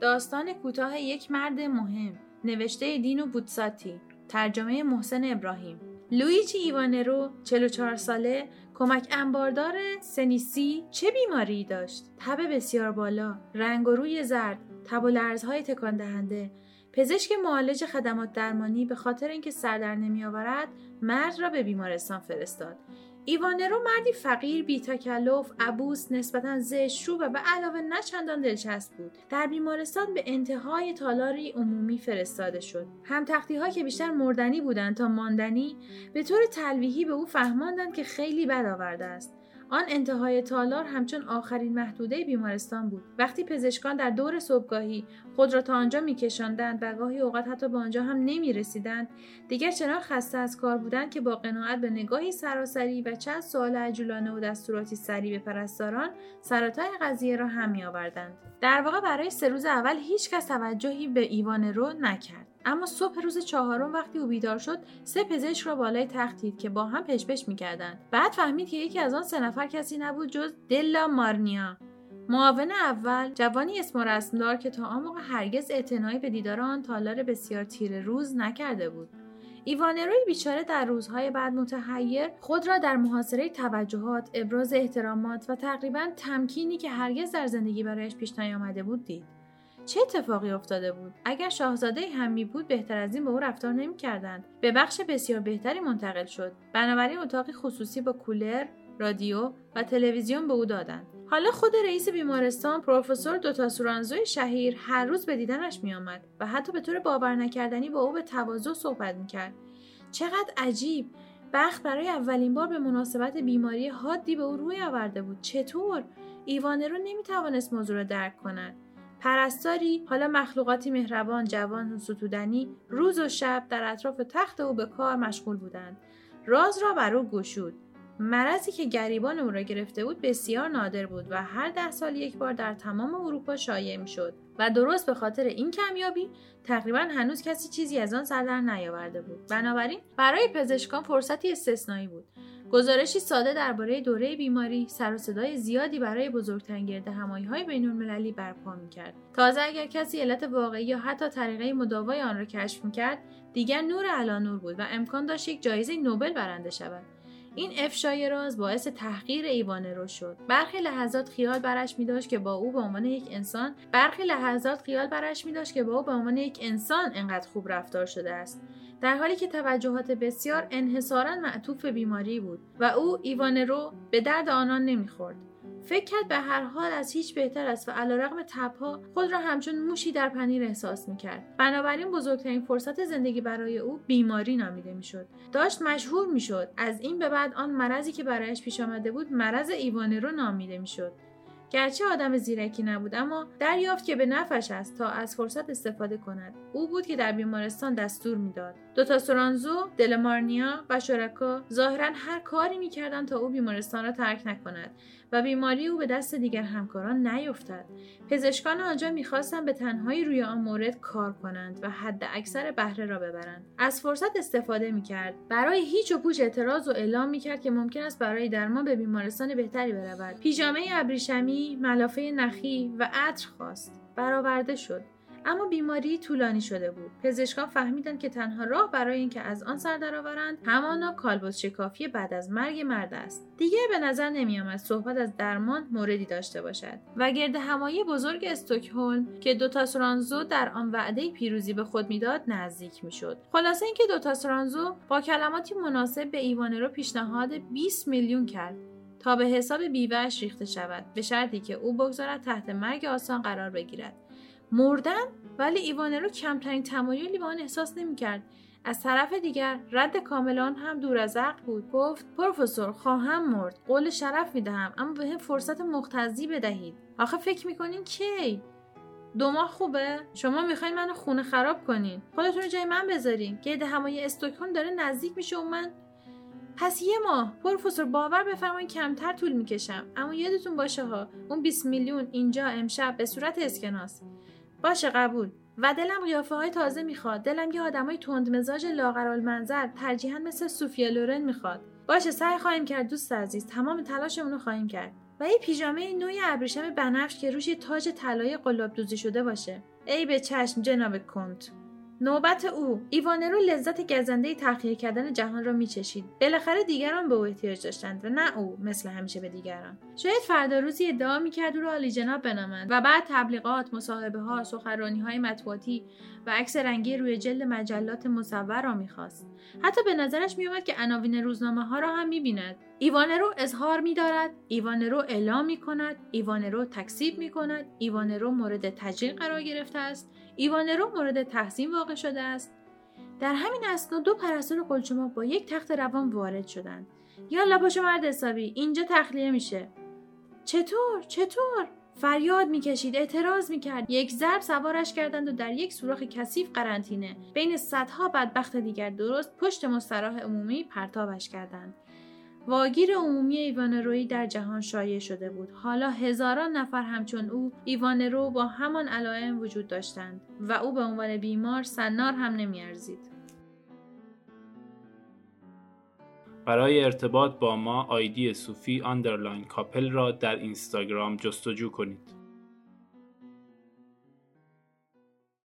داستان کوتاه یک مرد مهم نوشته دینو بوتزاتی ترجمه محسن ابراهیم لویجی ایوانرو 44 ساله کمک انباردار سنیسی چه بیماری داشت؟ تب بسیار بالا، رنگ و روی زرد، تب و لرزهای تکان دهنده. پزشک معالج خدمات درمانی به خاطر اینکه سر در نمیآورد مرد را به بیمارستان فرستاد. ایوانرو مردی فقیر بی تکلف عبوس نسبتا زشت و به علاوه نه چندان دلچسب بود. در بیمارستان به انتهای تالاری عمومی فرستاده شد. هم تختی ها که بیشتر مردنی بودند تا ماندنی به طور تلویحی به او فهماندند که خیلی بد آورده است. آن انتهای تالار همچون آخرین محدوده بیمارستان بود. وقتی پزشکان در دور صبحگاهی خود را تا آنجا میکشاندند و گاهی اوقات حتی به آنجا هم نمی‌رسیدند دیگر چنان خسته از کار بودند که با قناعت به نگاهی سراسری و چند سوال عجولانه و دستوراتی سریع به پرستاران سراتای قضیه را هم میآوردند. در واقع برای سه روز اول هیچکس توجهی به ایوان رو نکرد. اما صبح روز چهارم وقتی او بیدار شد سه پزشک را بالای تخت دید که با هم پشپش می‌کردند. بعد فهمید که یکی از آن سه نفر کسی نبود جز دلا مارنیا. معاون اول جوانی اسم رسمدار که تا آن موقع هرگز اعتنایی به دیدار آن تالار بسیار تیر روز نکرده بود. ایوانروی بیچاره در روزهای بعد متحیر خود را در محاصره توجهات ابراز احترامات و تقریبا تمکینی که هرگز در زندگی برایش پیش نیامده بود دید. چه اتفاقی افتاده بود؟ اگر شاهزاده هم می بود بهتر از این به او رفتار نمی‌کردند. به بخش بسیار بهتری منتقل شد. بنابراین اتاقی خصوصی با کولر رادیو و تلویزیون به او دادند. حالا خود رئیس بیمارستان پروفسور دوتا سورانزوی شهیر هر روز به دیدنش میآمد و حتی به طور باور نکردنی با او به تواضع صحبت می‌کرد. چقدر عجیب! بخت برای اولین بار به مناسبت بیماری حادی به او روی آورده بود. چطور؟ ایوانه رو نمی‌توانست موضوع را درک کند. پرستاری حالا مخلوقاتی مهربان جوان و ستودنی روز و شب در اطراف تخت او به کار مشغول بودند. راز را بر او گشود. مرضی که گریبان او را گرفته بود بسیار نادر بود و هر ده سال یک بار در تمام اروپا شایع می‌شد و درست به خاطر این کمیابی تقریبا هنوز کسی چیزی از آن سر در نیاورده بود. بنابراین برای پزشکان فرصتی استثنایی بود. گزارشی ساده درباره دوره بیماری سر و صدای زیادی برای بزرگترین گرد همایی های بین المللی برپا می‌کرد. تازه اگر کسی علت واقعی یا حتی طریقه مداوای آن را کشف می‌کرد دیگر نور علا نور بود و امکان داشت یک جایزه نوبل برنده شود. این افشای راز باعث تحقیر ایوانه رو شد برخی لحظات خیال برش می که با او به عنوان یک انسان برخی لحظات خیال برش می که با او به عنوان یک انسان انقدر خوب رفتار شده است. در حالی که توجهات بسیار انحصارا معطوف به بیماری بود و او ایوانه رو به درد آنان نمی‌خورد. فکر کرد به هر حال از هیچ بهتر است و علیرغم تبها خود را همچون موشی در پنیر احساس می‌کرد. بنابراین بزرگترین فرصت زندگی برای او بیماری نامیده می‌شد. داشت مشهور می‌شد. از این به بعد آن مرضی که برایش پیش آمده بود مرض ایوانه رو نامیده می‌شد. گرچه آدم زیرکی نبود اما دریافت که به نفش است تا از فرصت استفاده کند. او بود که در بیمارستان دستور می‌داد. دوتا سورانزو دلمارنیا و شرکا ظاهرا هر کاری می‌کردند تا او بیمارستان را ترک نکند و بیماری او به دست دیگر همکاران نیفتد. پزشکان آنجا می‌خواستند به تنهایی روی آن مورد کار کنند و حد اکثر بهره را ببرند. از فرصت استفاده می‌کرد. برای هیچ و پوچ اعتراض و اعلام می‌کرد که ممکن است برای درمان به بیمارستان بهتری برود. پیژامه ابریشمی ملافه نخی و عطر خواست. برآورده شد. اما بیماری طولانی شده بود. پزشکان فهمیدند که تنها راه برای اینکه از آن سر درآورند همانا کالبوس شکافی بعد از مرگ مرد است. دیگر به نظر نمیآمد صحبت از درمان موردی داشته باشد. و گرد همایی بزرگ استکهلم که دوتا سرانزو در آن وعده پیروزی به خود می‌داد نزدیک می‌شد. خلاصه اینکه دوتا سرانزو با کلماتی مناسب به ایوانه رو پیشنهاد 20 میلیون کرد. تا به حساب بیوهش ریخته شود به شرطی که او بگذارد تحت مرگ آسان قرار بگیرد. مردن؟ ولی ایوانرو کمترین تمایلی به آن احساس نمی‌کرد. از طرف دیگر رد کاملان هم دور از عقل بود. گفت پروفسور خواهم مرد. قول شرف می‌دهم اما به فرصت مختزی بدهید. آخه فکر می‌کنین کی؟ دو ماه خوبه. شما می‌خواین منو خونه خراب کنین. خودتون رو جای من بذارین. گرد همای استوکهلم داره نزدیک میشه و من پس یه ماه. پروفسور باور بفرمایید کمتر طول می‌کشم. اما یادتون باشه ها اون 20 میلیون اینجا امشب به صورت اسکناس. باشه قبول. و دلم قیافه های تازه می‌خواد. دلم یه آدمای تند مزاج لاغرال منظر ترجیحاً مثل سوفیا لورن می‌خواد. باشه سعی خواهیم کرد دوست عزیز. تمام تلاشمون رو خواهیم کرد. و یه پیژامه نوعی ابریشم بنفش که روش یه تاج طلای قلاب دوزی شده باشه. ای به چشم جناب کنت نوبت او. ایوانرو لذت گزنده تخلیه کردن جهان را میچشید. بالاخره دیگران به او احتیاج داشتند و نه او مثل همیشه به دیگران. شاید فردا روزی ادعا می‌کرد او را عالی جناب بنامند و بعد تبلیغات مصاحبه ها سخنرانی های مطبوعاتی و عکس رنگی روی جلد مجلات مصور را می‌خواست. حتی به نظرش میومد که عناوین روزنامه ها را هم می‌بیند. ایوانرو اظهار میدارد ایوانرو اعلام می‌کند ایوانرو تکذیب می‌کند ایوانرو مورد تجلیل قرار گرفته است ایوانرو مورد تحسین واقع شده است. در همین اثنا دو پرستار قلچماق با یک تخت روان وارد شدند. یالا پاشو مرد حسابی اینجا تخلیه میشه. چطور؟ چطور؟ فریاد می‌کشید اعتراض می‌کرد. یک ضرب سوارش کردند و در یک سوراخ کثیف قرنطینه. بین صدها بدبخت دیگر درست پشت مستراح عمومی پرتابش کردند. واگیر عمومی ایوانروی در جهان شایع شده بود. حالا هزاران نفر همچون او ایوانرو با همان علائم وجود داشتند و او به عنوان بیمار صنار هم نمیارزید. برای ارتباط با ما آیدی صوفی underline کاپل را در اینستاگرام جستجو کنید.